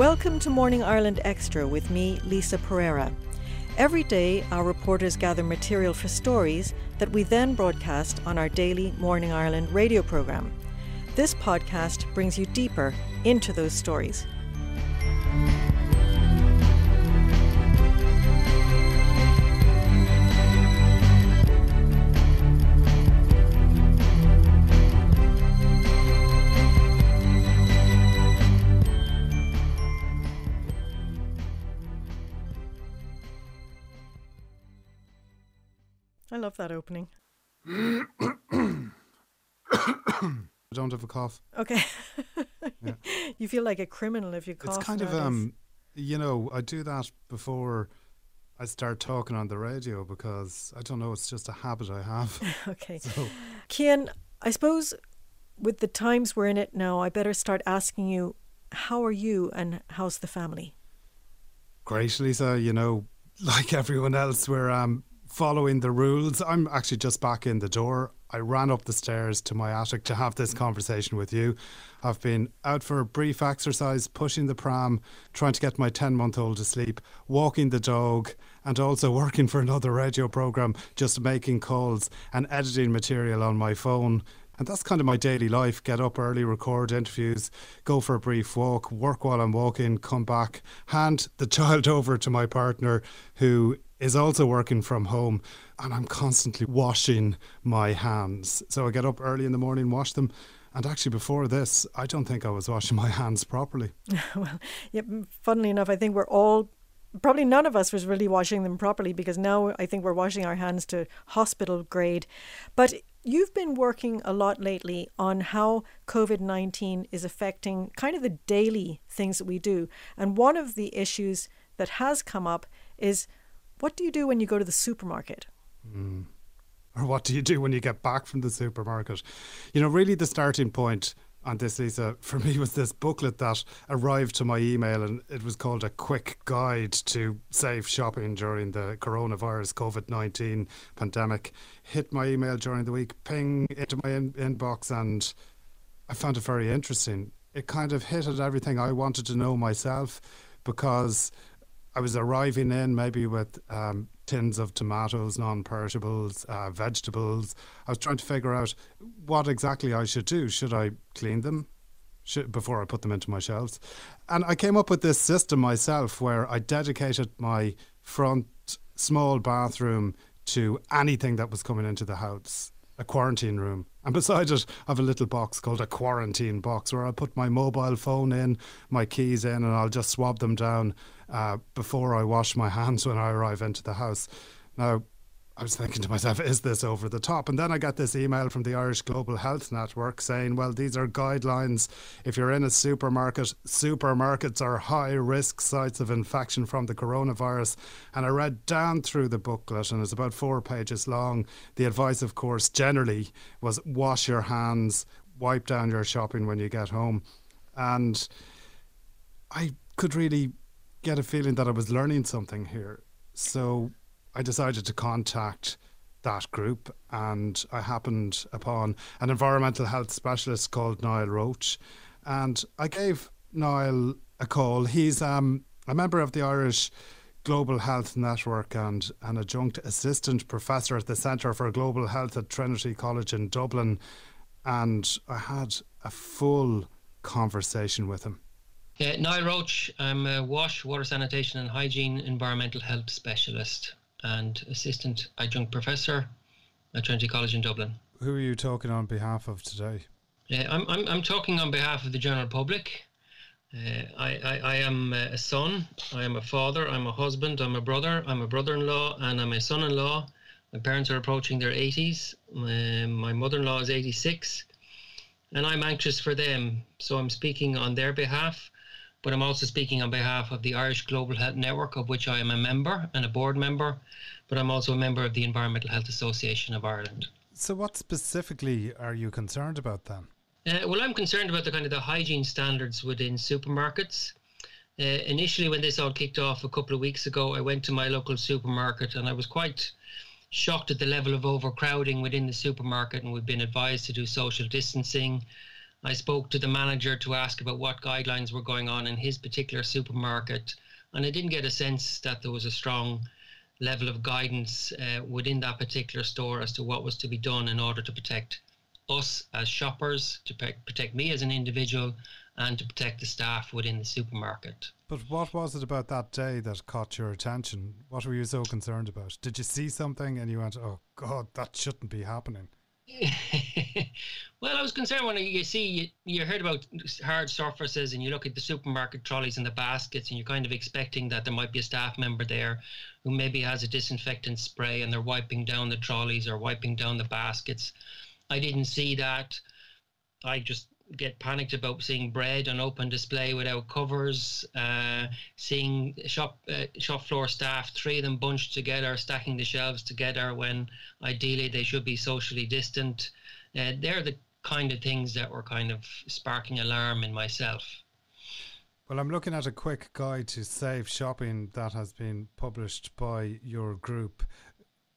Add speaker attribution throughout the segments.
Speaker 1: Welcome to Morning Ireland Extra with me, Lisa Pereira. Every day, our reporters gather material for stories that we then broadcast on our daily Morning Ireland radio programme. This podcast brings you deeper into those stories. Love that opening.
Speaker 2: I don't have a cough.
Speaker 1: Okay.
Speaker 2: Yeah.
Speaker 1: You feel like a criminal if you cough.
Speaker 2: it's kind of um, you know, I do that before I start talking on the radio because I don't know, it's just a habit I have.
Speaker 1: Okay.
Speaker 2: So
Speaker 1: Cian, I suppose with the times we're in it now, I better start asking you, how are you and how's the family?
Speaker 2: great, Lisa. You know, like everyone else, we're um following the rules. I'm actually just back in the door. I ran up the stairs to my attic to have this conversation with you. I've been out for a brief exercise, pushing the pram, trying to get my 10 month old to sleep, walking the dog, and also working for another radio program, just making calls and editing material on my phone. And that's kind of my daily life. Get up early, record interviews, go for a brief walk, work while I'm walking, come back, hand the child over to my partner who is also working from home. And I'm constantly washing my hands. So I get up early in the morning, wash them. And actually, before this, I don't think I was washing my hands properly.
Speaker 1: well, yeah, mm, funnily enough, I think we're all probably none of us was really washing them properly because now I think we're washing our hands to hospital grade. But you've been working a lot lately on how COVID 19 is affecting kind of the daily things that we do. And one of the issues that has come up is what do you do when you go to the supermarket? Hmm.
Speaker 2: Or what do you do when you get back from the supermarket? You know, really the starting point on this, Lisa, for me was this booklet that arrived to my email and it was called A Quick Guide to Safe Shopping During the Coronavirus COVID 19 Pandemic. Hit my email during the week, ping into my in- inbox, and I found it very interesting. It kind of hit at everything I wanted to know myself because I was arriving in maybe with um, tins of tomatoes, non perishables, uh, vegetables. I was trying to figure out what exactly I should do. Should I clean them should, before I put them into my shelves? And I came up with this system myself where I dedicated my front small bathroom to anything that was coming into the house. A quarantine room. And beside it, I have a little box called a quarantine box where I'll put my mobile phone in, my keys in, and I'll just swab them down uh, before I wash my hands when I arrive into the house. Now, I was thinking to myself, is this over the top? And then I got this email from the Irish Global Health Network saying, well, these are guidelines. If you're in a supermarket, supermarkets are high risk sites of infection from the coronavirus. And I read down through the booklet, and it's about four pages long. The advice, of course, generally was wash your hands, wipe down your shopping when you get home. And I could really get a feeling that I was learning something here. So I decided to contact that group and I happened upon an environmental health specialist called Niall Roche. And I gave Niall a call. He's um, a member of the Irish Global Health Network and an adjunct assistant professor at the Centre for Global Health at Trinity College in Dublin. And I had a full conversation with him.
Speaker 3: Yeah, Niall Roche. I'm a WASH, Water Sanitation and Hygiene Environmental Health Specialist and Assistant Adjunct Professor at Trinity College in Dublin.
Speaker 2: Who are you talking on behalf of today?
Speaker 3: Yeah, I'm, I'm, I'm talking on behalf of the general public. Uh, I, I, I am uh, a son, I am a father, I'm a husband, I'm a brother, I'm a brother in law, and I'm a son in law. My parents are approaching their 80s. Uh, my, my mother in law is 86. And I'm anxious for them. So I'm speaking on their behalf, but I'm also speaking on behalf of the Irish Global Health Network, of which I am a member and a board member, but I'm also a member of the Environmental Health Association of Ireland.
Speaker 2: So, what specifically are you concerned about then?
Speaker 3: Uh, well, I'm concerned about the kind of the hygiene standards within supermarkets. Uh, initially, when this all kicked off a couple of weeks ago, I went to my local supermarket and I was quite shocked at the level of overcrowding within the supermarket. And we've been advised to do social distancing. I spoke to the manager to ask about what guidelines were going on in his particular supermarket, and I didn't get a sense that there was a strong level of guidance uh, within that particular store as to what was to be done in order to protect us as shoppers, to protect me as an individual, and to protect the staff within the supermarket.
Speaker 2: But what was it about that day that caught your attention? What were you so concerned about? Did you see something and you went, oh, God, that shouldn't be happening?
Speaker 3: well, I was concerned when you see you, you heard about hard surfaces and you look at the supermarket trolleys and the baskets and you're kind of expecting that there might be a staff member there who maybe has a disinfectant spray and they're wiping down the trolleys or wiping down the baskets. I didn't see that. I just get panicked about seeing bread on open display without covers, uh, seeing shop uh, shop floor staff, three of them bunched together, stacking the shelves together when ideally they should be socially distant. Uh, they're the kind of things that were kind of sparking alarm in myself.
Speaker 2: Well, I'm looking at a quick guide to safe shopping that has been published by your group.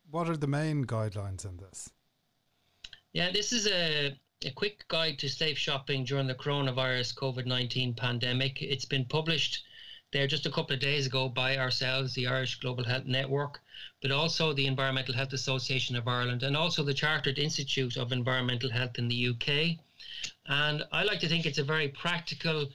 Speaker 2: What are the main guidelines in this?
Speaker 3: Yeah, this is a a quick guide to safe shopping during the coronavirus COVID 19 pandemic. It's been published there just a couple of days ago by ourselves, the Irish Global Health Network, but also the Environmental Health Association of Ireland and also the Chartered Institute of Environmental Health in the UK. And I like to think it's a very practical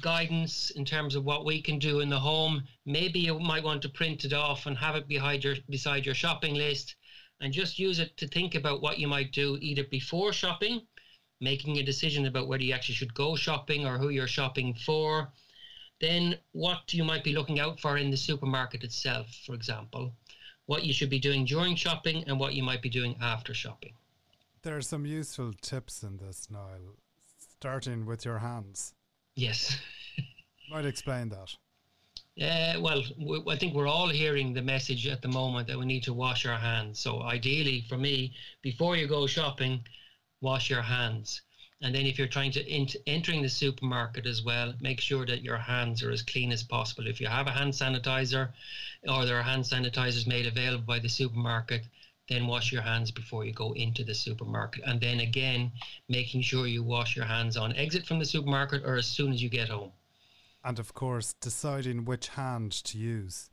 Speaker 3: guidance in terms of what we can do in the home. Maybe you might want to print it off and have it behind your beside your shopping list and just use it to think about what you might do either before shopping making a decision about whether you actually should go shopping or who you're shopping for. Then, what you might be looking out for in the supermarket itself, for example, what you should be doing during shopping and what you might be doing after shopping.
Speaker 2: There are some useful tips in this, Niall, starting with your hands.
Speaker 3: Yes.
Speaker 2: might explain that.
Speaker 3: Uh, well, I think we're all hearing the message at the moment that we need to wash our hands. So, ideally, for me, before you go shopping, wash your hands. And then if you're trying to ent- entering the supermarket as well, make sure that your hands are as clean as possible. If you have a hand sanitizer or there are hand sanitizers made available by the supermarket, then wash your hands before you go into the supermarket. And then again, making sure you wash your hands on exit from the supermarket or as soon as you get home.
Speaker 2: And of course, deciding which hand to use.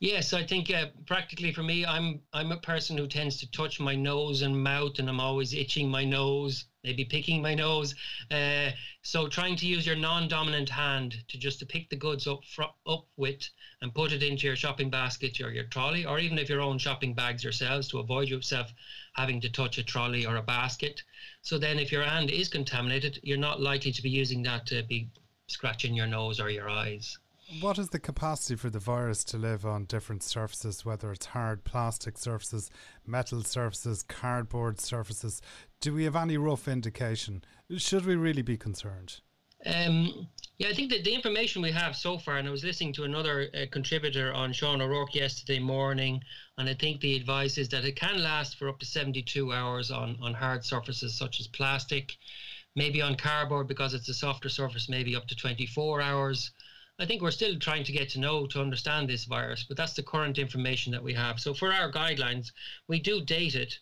Speaker 3: Yes, I think uh, practically for me, I'm I'm a person who tends to touch my nose and mouth, and I'm always itching my nose, maybe picking my nose. Uh, so trying to use your non-dominant hand to just to pick the goods up fr- up with and put it into your shopping basket or your trolley, or even if your own shopping bags yourselves, to avoid yourself having to touch a trolley or a basket. So then, if your hand is contaminated, you're not likely to be using that to be scratching your nose or your eyes.
Speaker 2: What is the capacity for the virus to live on different surfaces, whether it's hard plastic surfaces, metal surfaces, cardboard surfaces? Do we have any rough indication? Should we really be concerned?
Speaker 3: Um, yeah, I think that the information we have so far, and I was listening to another uh, contributor on Sean O'Rourke yesterday morning, and I think the advice is that it can last for up to 72 hours on, on hard surfaces such as plastic, maybe on cardboard because it's a softer surface, maybe up to 24 hours. I think we're still trying to get to know to understand this virus, but that's the current information that we have. So for our guidelines, we do date it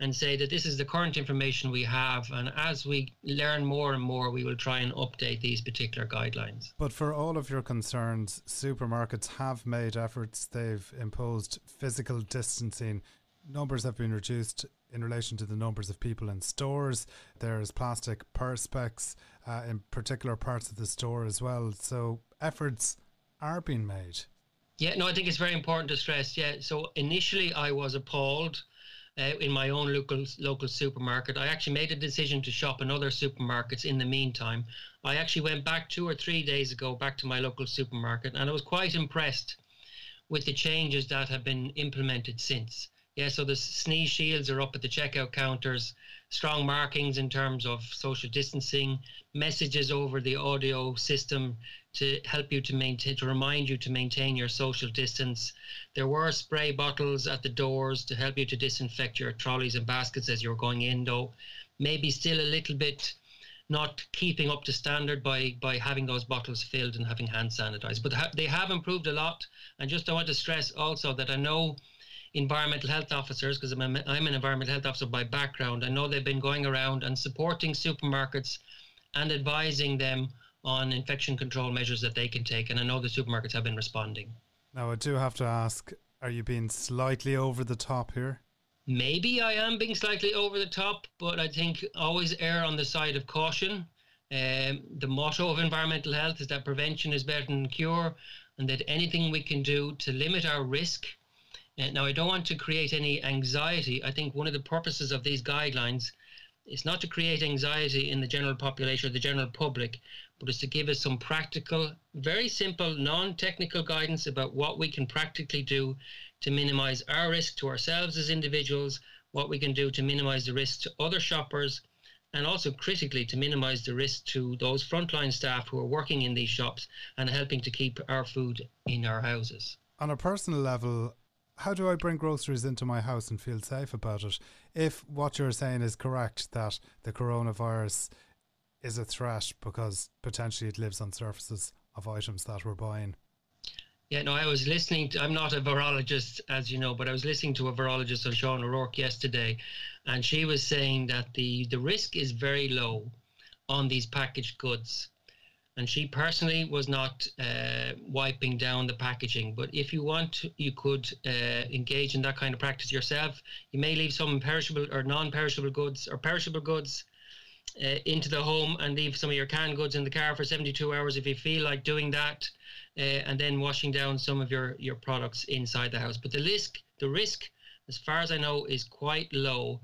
Speaker 3: and say that this is the current information we have. And as we learn more and more, we will try and update these particular guidelines.
Speaker 2: But for all of your concerns, supermarkets have made efforts. They've imposed physical distancing. Numbers have been reduced in relation to the numbers of people in stores. There's plastic perspex uh, in particular parts of the store as well. So efforts are being made.
Speaker 3: Yeah, no, I think it's very important to stress. Yeah, so initially I was appalled uh, in my own local local supermarket. I actually made a decision to shop in other supermarkets in the meantime. I actually went back two or three days ago back to my local supermarket, and I was quite impressed with the changes that have been implemented since. Yeah, so the sneeze shields are up at the checkout counters, strong markings in terms of social distancing, messages over the audio system to help you to maintain, to remind you to maintain your social distance. There were spray bottles at the doors to help you to disinfect your trolleys and baskets as you're going in, though maybe still a little bit not keeping up to standard by by having those bottles filled and having hand sanitized. But ha- they have improved a lot. And just I want to stress also that I know environmental health officers, because I'm, I'm an environmental health officer by background, I know they've been going around and supporting supermarkets and advising them on infection control measures that they can take. And I know the supermarkets have been responding.
Speaker 2: Now, I do have to ask are you being slightly over the top here?
Speaker 3: Maybe I am being slightly over the top, but I think always err on the side of caution. Um, the motto of environmental health is that prevention is better than cure, and that anything we can do to limit our risk. Uh, now, I don't want to create any anxiety. I think one of the purposes of these guidelines is not to create anxiety in the general population or the general public, but is to give us some practical, very simple, non technical guidance about what we can practically do to minimize our risk to ourselves as individuals, what we can do to minimize the risk to other shoppers, and also critically to minimize the risk to those frontline staff who are working in these shops and helping to keep our food in our houses.
Speaker 2: On a personal level, how do I bring groceries into my house and feel safe about it? If what you're saying is correct, that the coronavirus is a threat because potentially it lives on surfaces of items that we're buying.
Speaker 3: Yeah, no, I was listening to, I'm not a virologist, as you know, but I was listening to a virologist on Sean O'Rourke yesterday, and she was saying that the, the risk is very low on these packaged goods. And she personally was not uh, wiping down the packaging. But if you want, you could uh, engage in that kind of practice yourself. You may leave some perishable or non perishable goods or perishable goods uh, into the home and leave some of your canned goods in the car for 72 hours if you feel like doing that, uh, and then washing down some of your, your products inside the house. But the risk, the risk, as far as I know, is quite low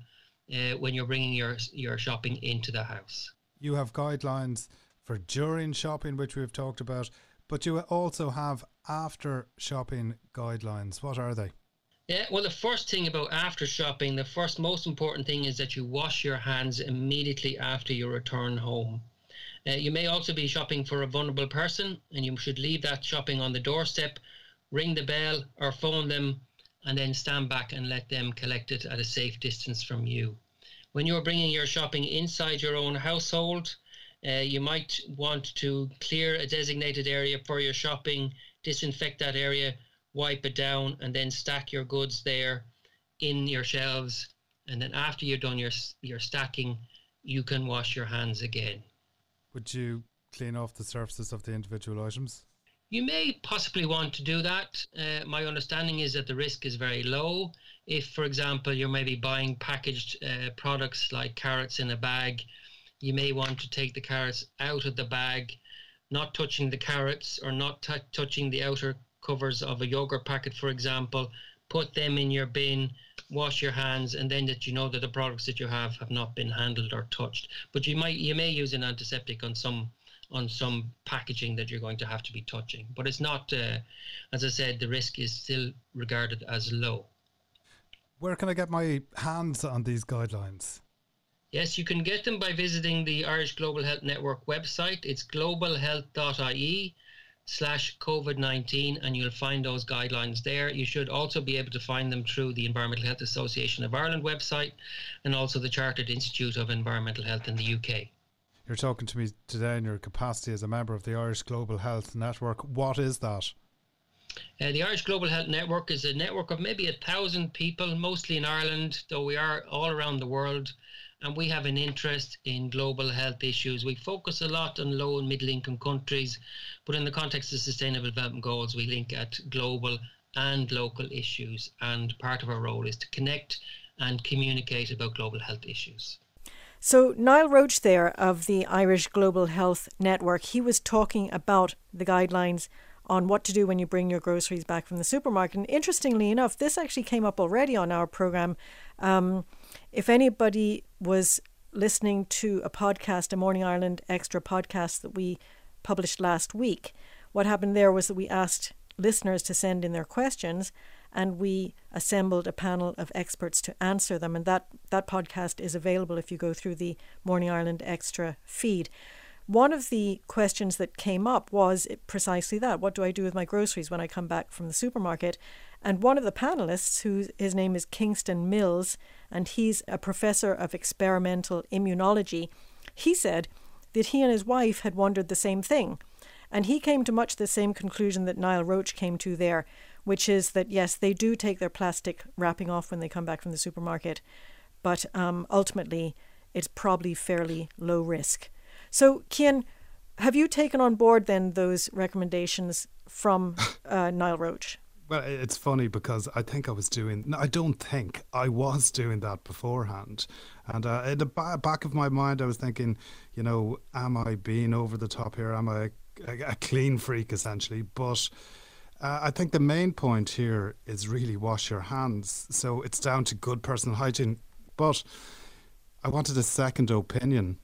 Speaker 3: uh, when you're bringing your your shopping into the house.
Speaker 2: You have guidelines for during shopping, which we've talked about, but you also have after shopping guidelines. What are they?
Speaker 3: Yeah, well, the first thing about after shopping, the first most important thing is that you wash your hands immediately after you return home. Uh, you may also be shopping for a vulnerable person, and you should leave that shopping on the doorstep, ring the bell, or phone them, and then stand back and let them collect it at a safe distance from you. When you're bringing your shopping inside your own household, uh, you might want to clear a designated area for your shopping, disinfect that area, wipe it down, and then stack your goods there in your shelves. And then after you're done your your stacking, you can wash your hands again.
Speaker 2: Would you clean off the surfaces of the individual items?
Speaker 3: You may possibly want to do that. Uh, my understanding is that the risk is very low. If, for example, you're maybe buying packaged uh, products like carrots in a bag, you may want to take the carrots out of the bag, not touching the carrots or not t- touching the outer covers of a yogurt packet, for example, put them in your bin, wash your hands, and then that you know that the products that you have have not been handled or touched. But you might you may use an antiseptic on some on some packaging that you're going to have to be touching. But it's not, uh, as I said, the risk is still regarded as low.
Speaker 2: Where can I get my hands on these guidelines?
Speaker 3: Yes, you can get them by visiting the Irish Global Health Network website. It's globalhealth.ie slash COVID 19, and you'll find those guidelines there. You should also be able to find them through the Environmental Health Association of Ireland website and also the Chartered Institute of Environmental Health in the UK.
Speaker 2: You're talking to me today in your capacity as a member of the Irish Global Health Network. What is that?
Speaker 3: Uh, the Irish Global Health Network is a network of maybe a thousand people, mostly in Ireland, though we are all around the world and we have an interest in global health issues. We focus a lot on low and middle income countries, but in the context of sustainable development goals, we link at global and local issues. And part of our role is to connect and communicate about global health issues.
Speaker 1: So, Niall Roche, there of the Irish Global Health Network, he was talking about the guidelines on what to do when you bring your groceries back from the supermarket. And interestingly enough, this actually came up already on our program. Um, if anybody was listening to a podcast, a Morning Ireland extra podcast that we published last week, what happened there was that we asked listeners to send in their questions and we assembled a panel of experts to answer them and that that podcast is available if you go through the Morning Ireland extra feed. One of the questions that came up was precisely that what do I do with my groceries when I come back from the supermarket? And one of the panelists, who his name is Kingston Mills, and he's a professor of experimental immunology, he said that he and his wife had wondered the same thing. And he came to much the same conclusion that Niall Roche came to there, which is that yes, they do take their plastic wrapping off when they come back from the supermarket, but um, ultimately it's probably fairly low risk. So, Cian, have you taken on board then those recommendations from uh, Niall Roche?
Speaker 2: Well, it's funny because I think I was doing. I don't think I was doing that beforehand, and uh, in the back of my mind, I was thinking, you know, am I being over the top here? Am I a, a clean freak essentially? But uh, I think the main point here is really wash your hands. So it's down to good personal hygiene. But I wanted a second opinion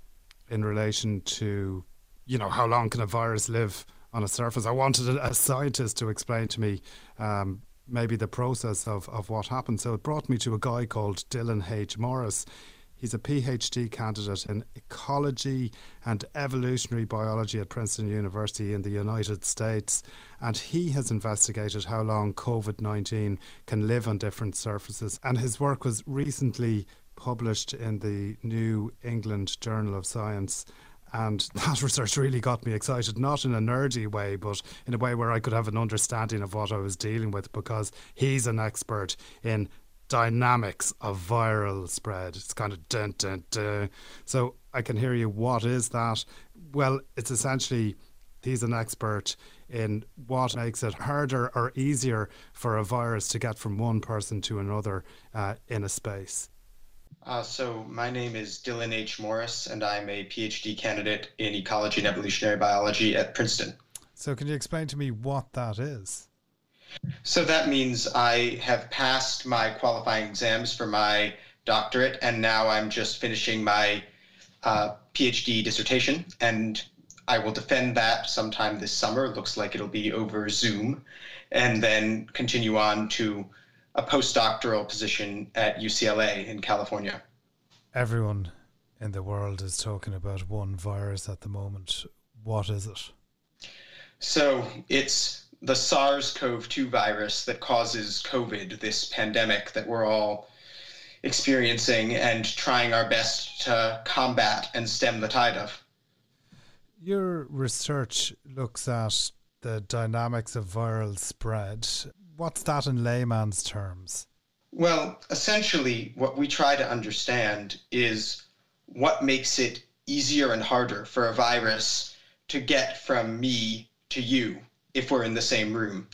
Speaker 2: in relation to, you know, how long can a virus live on a surface? I wanted a, scientist to explain to me um, maybe the process of, of what happened. So it brought me to a guy called Dylan H. Morris. He's a PhD candidate in ecology and evolutionary biology at Princeton University in the United States. And he has investigated how long COVID 19 can live on different surfaces. And his work was recently published in the New England Journal of Science. And that research really got me excited, not in a nerdy way, but in a way where I could have an understanding of what I was dealing with because he's an expert in dynamics of viral spread. It's kind of dun dun dun. So I can hear you. What is that? Well, it's essentially he's an expert in what makes it harder or easier for a virus to get from one person to another uh, in a space.
Speaker 4: Uh, so my name is Dylan H. Morris, and I'm a PhD candidate in ecology and evolutionary biology at Princeton.
Speaker 2: So can you explain to me what that is?
Speaker 4: So that means I have passed my qualifying exams for my doctorate, and now I'm just finishing my uh, PhD dissertation, and I will defend that sometime this summer. looks like it'll be over Zoom, and then continue on to a postdoctoral position at UCLA in California.
Speaker 2: Everyone in the world is talking about one virus at the moment. What is it?
Speaker 4: So it's the SARS CoV 2 virus that causes COVID, this pandemic that we're all experiencing and trying our best to combat and stem the tide of.
Speaker 2: Your research looks at the dynamics of viral spread. What's that in layman's terms?
Speaker 4: Well, essentially, what we try to understand is what makes it easier and harder for a virus to get from me to you if we're in the same room.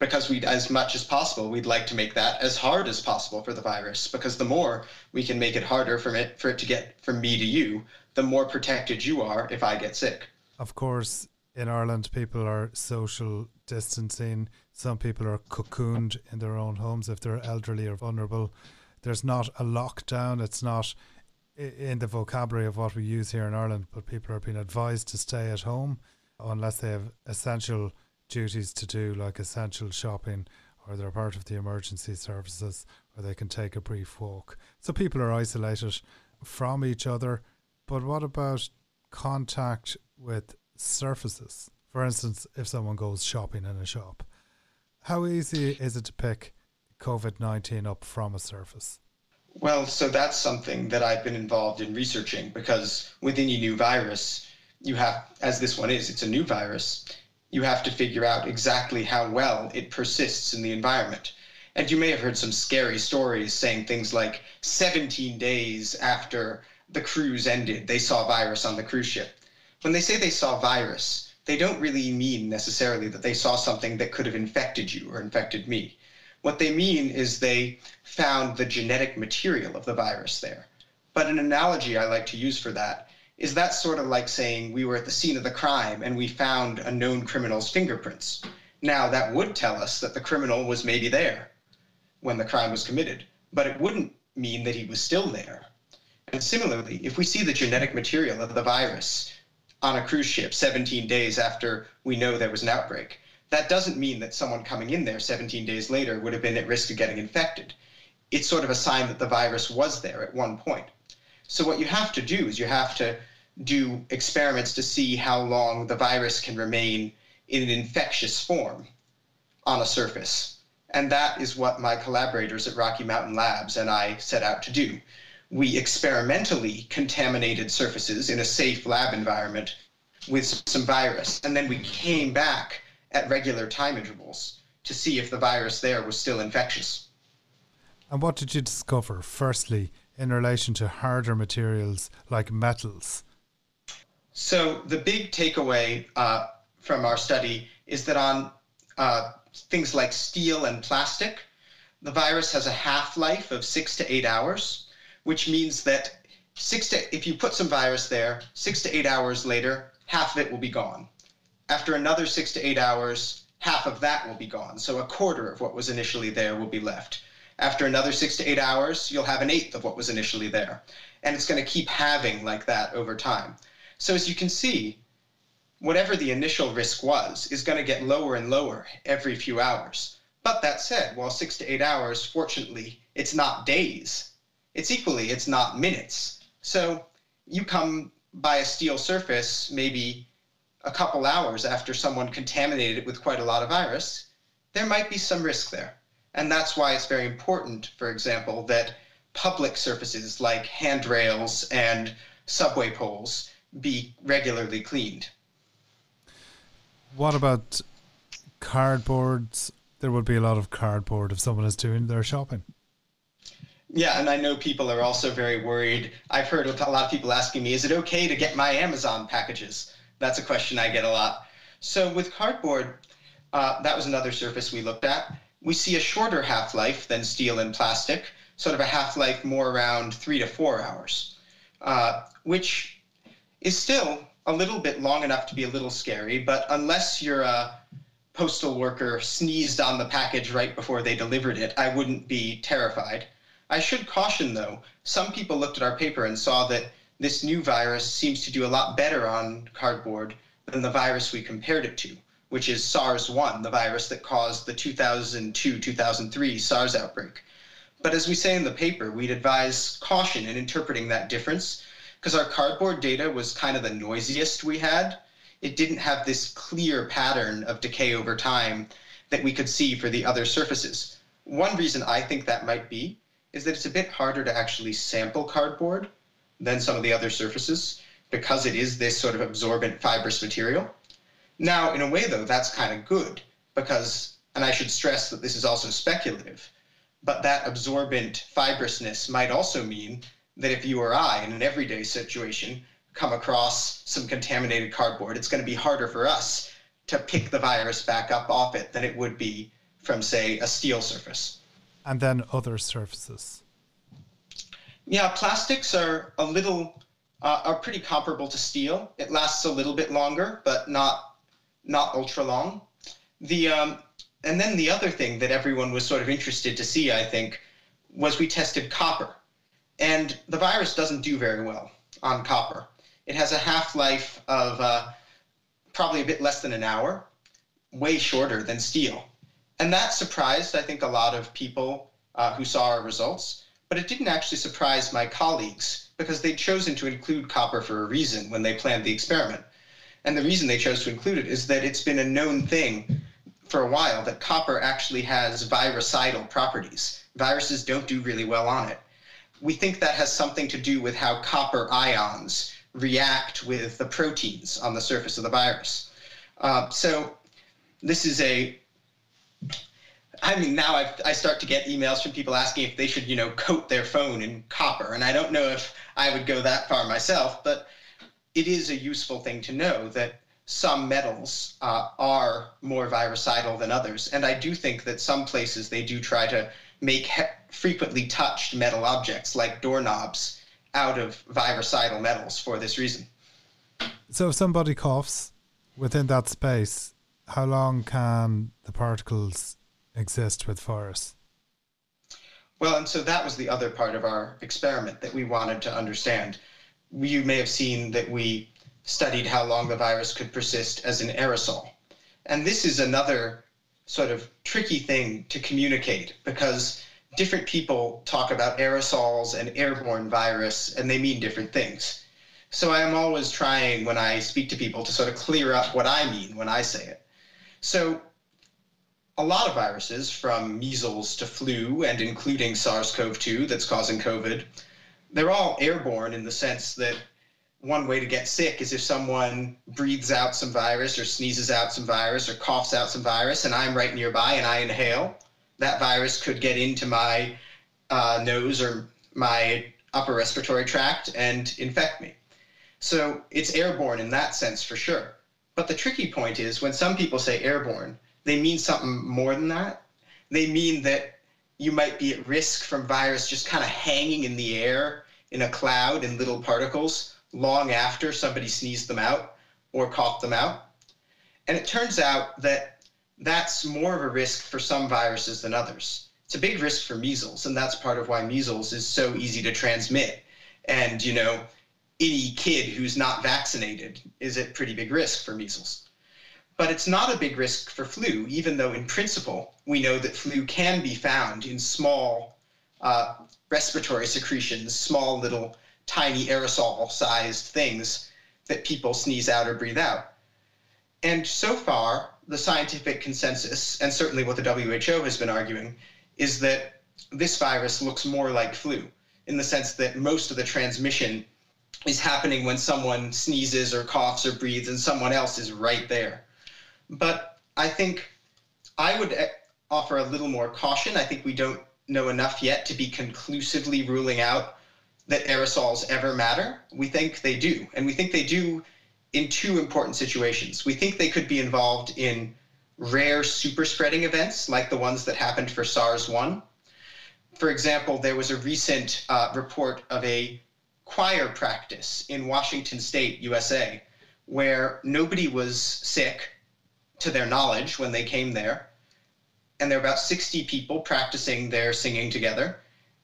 Speaker 4: Because we as much as possible we'd like to make that as hard as possible for the virus. Because the more we can make it harder for it for it to get from me to you the more protected you are if i get sick.
Speaker 2: Of course in ireland people are social distancing some people are cocooned in their own homes if they're elderly or vulnerable there's not a lockdown it's not in the vocabulary of what we use here in ireland but people are being advised to stay at home unless they have essential duties to do, like essential shopping, or they're part of the emergency services, or they can take a brief walk. So people are isolated from each other. But what about contact with surfaces? For instance, if someone goes shopping in a shop, how easy is it to pick COVID 19 up from a surface?
Speaker 4: Well, so that's something that I've been involved in researching because with any new virus, you have, as this one is, it's a new virus, you have to figure out exactly how well it persists in the environment. And you may have heard some scary stories saying things like 17 days after the cruise ended, they saw virus on the cruise ship. When they say they saw virus, they don't really mean necessarily that they saw something that could have infected you or infected me. What they mean is they found the genetic material of the virus there. But an analogy I like to use for that is that sort of like saying we were at the scene of the crime and we found a known criminal's fingerprints. Now, that would tell us that the criminal was maybe there when the crime was committed, but it wouldn't mean that he was still there. And similarly, if we see the genetic material of the virus on a cruise ship 17 days after we know there was an outbreak, that doesn't mean that someone coming in there 17 days later would have been at risk of getting infected. It's sort of a sign that the virus was there at one point. So what you have to do is you have to do experiments to see how long the virus can remain in an infectious form on a surface. And that is what my collaborators at Rocky Mountain Labs and I set out to do. We experimentally contaminated surfaces in a safe lab environment with some virus, and then we came back at regular time intervals to see if the virus there was still infectious.
Speaker 2: And what did you discover, firstly, in relation to harder materials like metals?
Speaker 4: So, the big takeaway uh, from our study is that on uh, things like steel and plastic, the virus has a half life of six to eight hours, which means that six to, if you put some virus there, six to eight hours later, half of it will be gone. After another six to eight hours, half of that will be gone. So a quarter of what was initially there will be left. After another six to eight hours, you'll have an eighth of what was initially there. And it's going to keep having like that over time. So as you can see, whatever the initial risk was is going to get lower and lower every few hours. But that said, while six to eight hours, fortunately, it's not days. It's equally, it's not minutes. So you come by a steel surface maybe a couple hours after someone contaminated it with quite a lot of virus, there might be some risk there. And that's why it's very important, for example, that public surfaces like handrails and subway poles be regularly cleaned.
Speaker 2: What about cardboards? There would be a lot of cardboard if someone is doing their shopping.
Speaker 4: Yeah, and I know people are also very worried. I've heard a lot of people asking me, is it okay to get my Amazon packages? That's a question I get a lot. So with cardboard, uh, that was another surface we looked at. We see a shorter half life than steel and plastic, sort of a half life more around three to four hours, uh, which is still a little bit long enough to be a little scary. But unless you're a postal worker sneezed on the package right before they delivered it, I wouldn't be terrified. I should caution, though, some people looked at our paper and saw that this new virus seems to do a lot better on cardboard than the virus we compared it to, which is SARS-1, the virus that caused the 2002-2003 SARS outbreak. But as we say in the paper, we'd advise caution in interpreting that difference because our cardboard data was kind of the noisiest we had. It didn't have this clear pattern of decay over time that we could see for the other surfaces. One reason I think that might be is that it's a bit harder to actually sample cardboard than some of the other surfaces because it is this sort of absorbent fibrous material. Now, in a way, though, that's kind of good because, and I should stress that this is also speculative, but that absorbent fibrousness might also mean that if you or I, in an everyday situation, come across some contaminated cardboard, it's going to be harder for us to pick the virus back up off it than it would be from, say, a steel surface
Speaker 2: and then other surfaces?
Speaker 4: Yeah, plastics are a little uh, are pretty comparable to steel. It lasts a little bit longer, but not not ultra long. The um, and then the other thing that everyone was sort of interested to see, I think, was we tested copper, and the virus doesn't do very well on copper. It has a half life of uh, probably a bit less than an hour, way shorter than steel. And that surprised, I think, a lot of people uh, who saw our results. But it didn't actually surprise my colleagues because they'd chosen to include copper for a reason when they planned the experiment. And the reason they chose to include it is that it's been a known thing for a while that copper actually has virucidal properties. Viruses don't do really well on it. We think that has something to do with how copper ions react with the proteins on the surface of the virus. Uh, so this is a I mean, now I've, I start to get emails from people asking if they should, you know, coat their phone in copper. And I don't know if I would go that far myself, but it is a useful thing to know that some metals uh, are more virucidal than others. And I do think that some places they do try to make he- frequently touched metal objects like doorknobs out of virucidal metals for this reason.
Speaker 2: So if somebody coughs within that space, how long can the particles exist with virus?
Speaker 4: Well, and so that was the other part of our experiment that we wanted to understand. You may have seen that we studied how long the virus could persist as an aerosol. And this is another sort of tricky thing to communicate because different people talk about aerosols and airborne virus and they mean different things. So I am always trying when I speak to people to sort of clear up what I mean when I say it. So a lot of viruses, from measles to flu, and including SARS CoV 2 that's causing COVID, they're all airborne in the sense that one way to get sick is if someone breathes out some virus or sneezes out some virus or coughs out some virus and I'm right nearby and I inhale, that virus could get into my uh, nose or my upper respiratory tract and infect me. So it's airborne in that sense for sure. But the tricky point is when some people say airborne, they mean something more than that. They mean that you might be at risk from virus just kind of hanging in the air in a cloud in little particles long after somebody sneezed them out or coughed them out. And it turns out that that's more of a risk for some viruses than others. It's a big risk for measles, and that's part of why measles is so easy to transmit. And, you know, any kid who's not vaccinated is at pretty big risk for measles. But it's not a big risk for flu, even though in principle we know that flu can be found in small uh, respiratory secretions, small little tiny aerosol sized things that people sneeze out or breathe out. And so far, the scientific consensus, and certainly what the WHO has been arguing, is that this virus looks more like flu in the sense that most of the transmission is happening when someone sneezes or coughs or breathes and someone else is right there. But I think I would eh, offer a little more caution. I think we don't know enough yet to be conclusively ruling out that aerosols ever matter. We think they do. And we think they do in two important situations. We think they could be involved in rare super spreading events like the ones that happened for SARS 1. For example, there was a recent uh, report of a choir practice in Washington State, USA, where nobody was sick to their knowledge when they came there. And there were about 60 people practicing their singing together.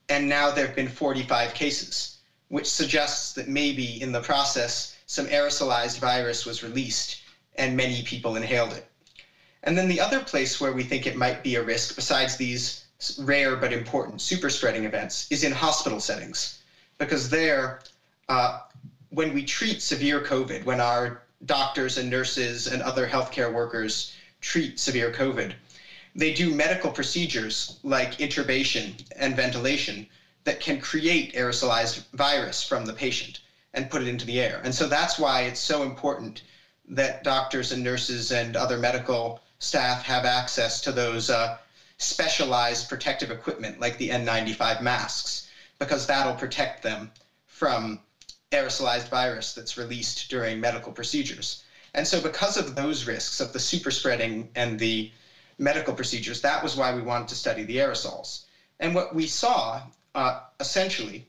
Speaker 4: And now there have been 45 cases, which suggests that maybe in the process, some aerosolized virus was released and many people inhaled it. And then the other place where we think it might be a risk, besides these rare but important super spreading events, is in hospital settings because there, uh, when we treat severe COVID, when our doctors and nurses and other healthcare workers treat severe COVID, they do medical procedures like intubation and ventilation that can create aerosolized virus from the patient and put it into the air. And so that's why it's so important that doctors and nurses and other medical staff have access to those uh, specialized protective equipment like the N95 masks because that'll protect them from aerosolized virus that's released during medical procedures. And so, because of those risks of the super spreading and the medical procedures, that was why we wanted to study the aerosols. And what we saw uh, essentially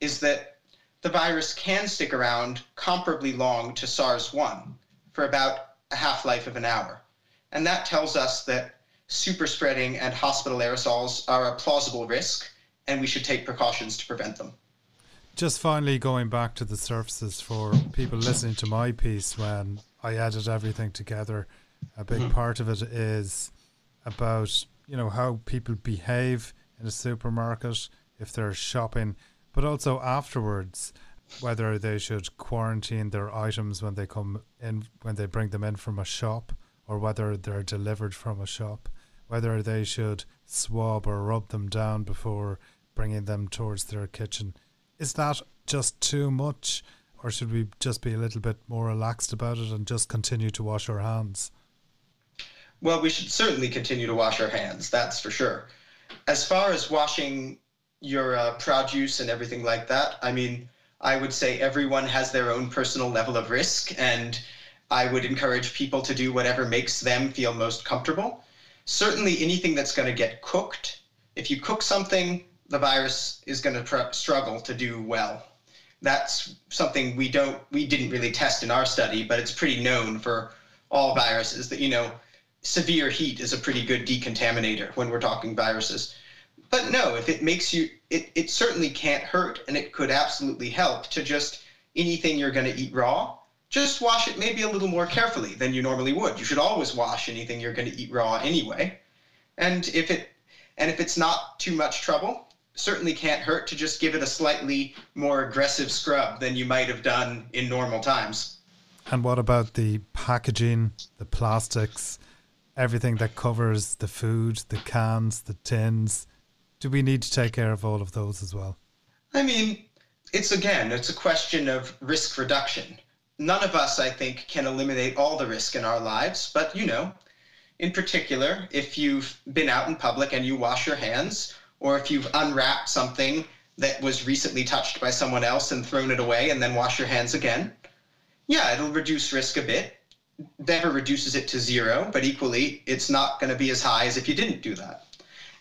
Speaker 4: is that the virus can stick around comparably long to SARS 1 for about a half life of an hour. And that tells us that super spreading and hospital aerosols are a plausible risk and we should take precautions to prevent them.
Speaker 2: Just finally going back to the surfaces for people listening to my piece when I added everything together, a big mm-hmm. part of it is about, you know, how people behave in a supermarket if they're shopping, but also afterwards whether they should quarantine their items when they come in when they bring them in from a shop or whether they're delivered from a shop, whether they should swab or rub them down before bringing them towards their kitchen. Is that just too much, or should we just be a little bit more relaxed about it and just continue to wash our hands?
Speaker 4: Well, we should certainly continue to wash our hands, that's for sure. As far as washing your uh, produce and everything like that, I mean, I would say everyone has their own personal level of risk, and I would encourage people to do whatever makes them feel most comfortable. Certainly, anything that's going to get cooked, if you cook something, the virus is going to tr- struggle to do well. That's something we don't we didn't really test in our study, but it's pretty known for all viruses that you know severe heat is a pretty good decontaminator when we're talking viruses. But no, if it makes you it, it certainly can't hurt and it could absolutely help to just anything you're going to eat raw, just wash it maybe a little more carefully than you normally would. You should always wash anything you're going to eat raw anyway. And if it and if it's not too much trouble, certainly can't hurt to just give it a slightly more aggressive scrub than you might have done in normal times.
Speaker 2: And what about the packaging, the plastics, everything that covers the food, the cans, the tins? Do we need to take care of all of those as well?
Speaker 4: I mean, it's again, it's a question of risk reduction. None of us, I think, can eliminate all the risk in our lives, but you know, in particular, if you've been out in public and you wash your hands, or if you've unwrapped something that was recently touched by someone else and thrown it away and then wash your hands again, yeah, it'll reduce risk a bit. Never reduces it to zero, but equally, it's not going to be as high as if you didn't do that.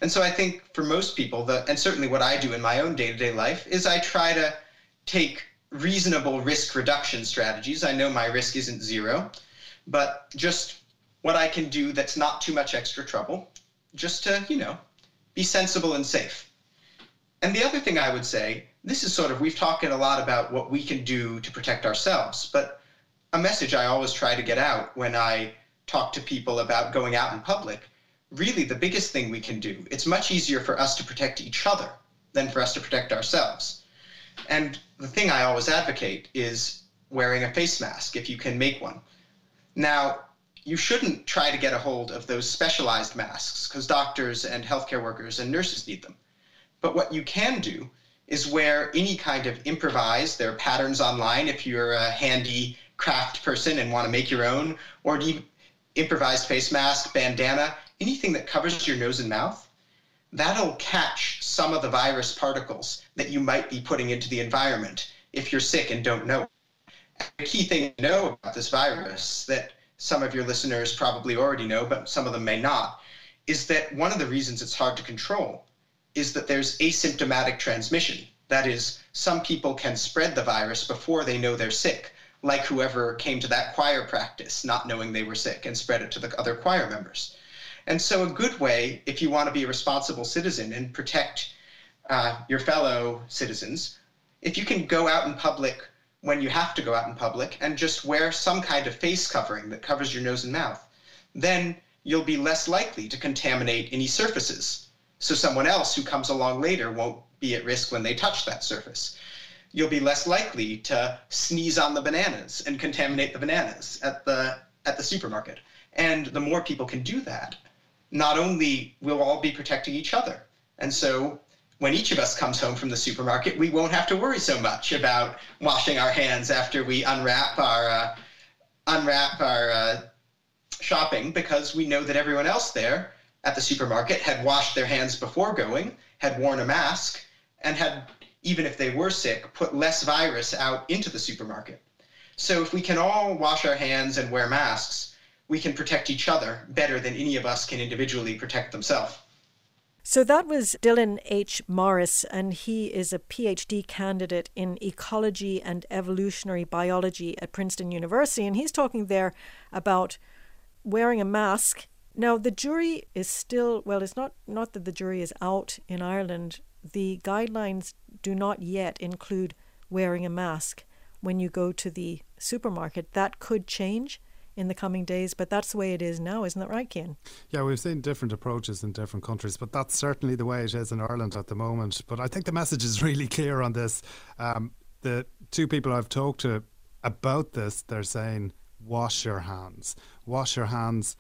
Speaker 4: And so I think for most people, the, and certainly what I do in my own day to day life, is I try to take reasonable risk reduction strategies. I know my risk isn't zero, but just what I can do that's not too much extra trouble, just to, you know, be sensible and safe. And the other thing I would say, this is sort of, we've talked a lot about what we can do to protect ourselves, but a message I always try to get out when I talk to people about going out in public really the biggest thing we can do. It's much easier for us to protect each other than for us to protect ourselves. And the thing I always advocate is wearing a face mask if you can make one. Now, you shouldn't try to get a hold of those specialized masks because doctors and healthcare workers and nurses need them. But what you can do is wear any kind of improvised, there are patterns online if you're a handy craft person and want to make your own, or improvised face mask, bandana anything that covers your nose and mouth, that'll catch some of the virus particles that you might be putting into the environment if you're sick and don't know. The key thing to know about this virus that some of your listeners probably already know, but some of them may not, is that one of the reasons it's hard to control is that there's asymptomatic transmission. That is, some people can spread the virus before they know they're sick, like whoever came to that choir practice not knowing they were sick and spread it to the other choir members. And so, a good way, if you want to be a responsible citizen and protect uh, your fellow citizens, if you can go out in public when you have to go out in public and just wear some kind of face covering that covers your nose and mouth, then you'll be less likely to contaminate any surfaces. So, someone else who comes along later won't be at risk when they touch that surface. You'll be less likely to sneeze on the bananas and contaminate the bananas at the at the supermarket. And the more people can do that, not only will all be protecting each other. And so when each of us comes home from the supermarket, we won't have to worry so much about washing our hands after we unwrap our uh, unwrap our uh, shopping because we know that everyone else there at the supermarket had washed their hands before going, had worn a mask, and had even if they were sick, put less virus out into the supermarket. So if we can all wash our hands and wear masks, we can protect each other better than any of us can individually protect themselves.
Speaker 1: So that was Dylan H. Morris, and he is a PhD candidate in ecology and evolutionary biology at Princeton University. And he's talking there about wearing a mask. Now, the jury is still, well, it's not, not that the jury is out in Ireland. The guidelines do not yet include wearing a mask when you go to the supermarket. That could change in the coming days. But that's the way it is now, isn't that right, Cian?
Speaker 2: Yeah, we've seen different approaches in different countries, but that's certainly the way it is in Ireland at the moment. But I think the message is really clear on this. Um, the two people I've talked to about this, they're saying, wash your hands, wash your hands,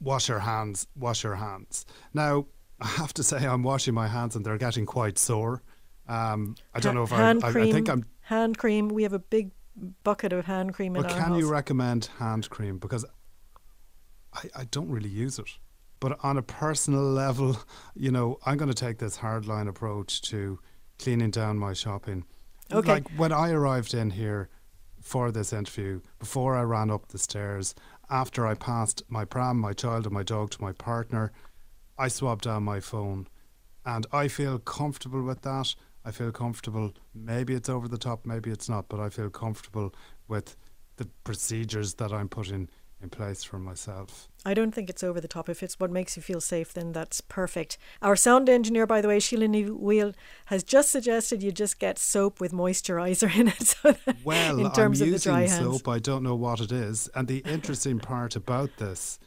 Speaker 2: wash your hands, wash your hands. Now, I have to say, I'm washing my hands and they're getting quite sore. Um, I don't know if
Speaker 1: hand
Speaker 2: I,
Speaker 1: cream,
Speaker 2: I, I think I'm
Speaker 1: hand cream. We have a big bucket of hand cream in our
Speaker 2: can
Speaker 1: house.
Speaker 2: you recommend hand cream? Because I, I don't really use it. But on a personal level, you know, I'm going to take this hardline approach to cleaning down my shopping.
Speaker 1: Okay.
Speaker 2: Like when I arrived in here for this interview, before I ran up the stairs, after I passed my pram, my child, and my dog to my partner, I swabbed down my phone. And I feel comfortable with that. I feel comfortable. Maybe it's over the top, maybe it's not, but I feel comfortable with the procedures that I'm putting in place for myself.
Speaker 1: I don't think it's over the top. If it's what makes you feel safe, then that's perfect. Our sound engineer, by the way, Sheila Wheel, has just suggested you just get soap with moisturizer in it. So
Speaker 2: well,
Speaker 1: in terms
Speaker 2: I'm
Speaker 1: of
Speaker 2: using
Speaker 1: the dry hands.
Speaker 2: soap. I don't know what it is. And the interesting part about this,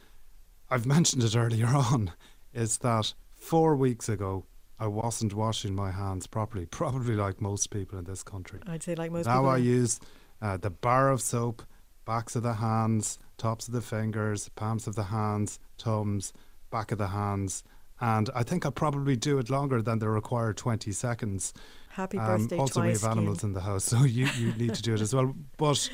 Speaker 2: I've mentioned it earlier on, is that four weeks ago, I wasn't washing my hands properly, probably like most people in this country.
Speaker 1: I'd say like most
Speaker 2: now
Speaker 1: people.
Speaker 2: I use uh, the bar of soap, backs of the hands, tops of the fingers, palms of the hands, thumbs, back of the hands, And I think I'll probably do it longer than the required 20 seconds.
Speaker 1: Happy birthday
Speaker 2: um, Also, we have animals in the house, so you, you need to do it as well. But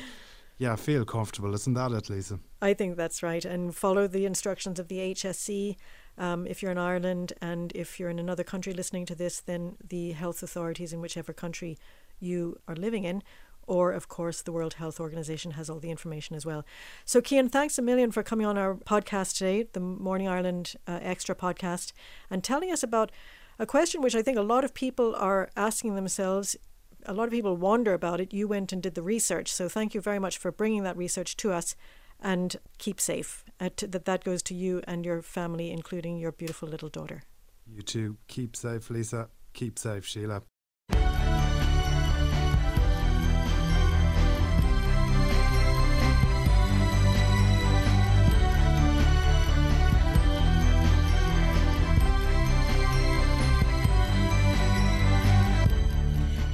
Speaker 2: yeah, feel comfortable. Isn't that it, Lisa?
Speaker 1: I think that's right. And follow the instructions of the HSE. Um, if you're in Ireland and if you're in another country listening to this, then the health authorities in whichever country you are living in, or of course the World Health Organization has all the information as well. So, Cian, thanks a million for coming on our podcast today, the Morning Ireland uh, Extra podcast, and telling us about a question which I think a lot of people are asking themselves. A lot of people wonder about it. You went and did the research, so thank you very much for bringing that research to us. And keep safe. Uh, to, that that goes to you and your family, including your beautiful little daughter.
Speaker 2: You too. Keep safe, Lisa. Keep safe, Sheila.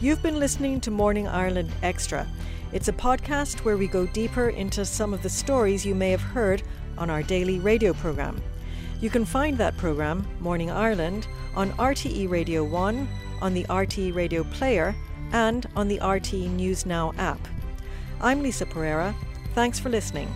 Speaker 1: You've been listening to Morning Ireland Extra. It's a podcast where we go deeper into some of the stories you may have heard on our daily radio programme. You can find that programme, Morning Ireland, on RTE Radio 1, on the RTE Radio Player, and on the RTE News Now app. I'm Lisa Pereira. Thanks for listening.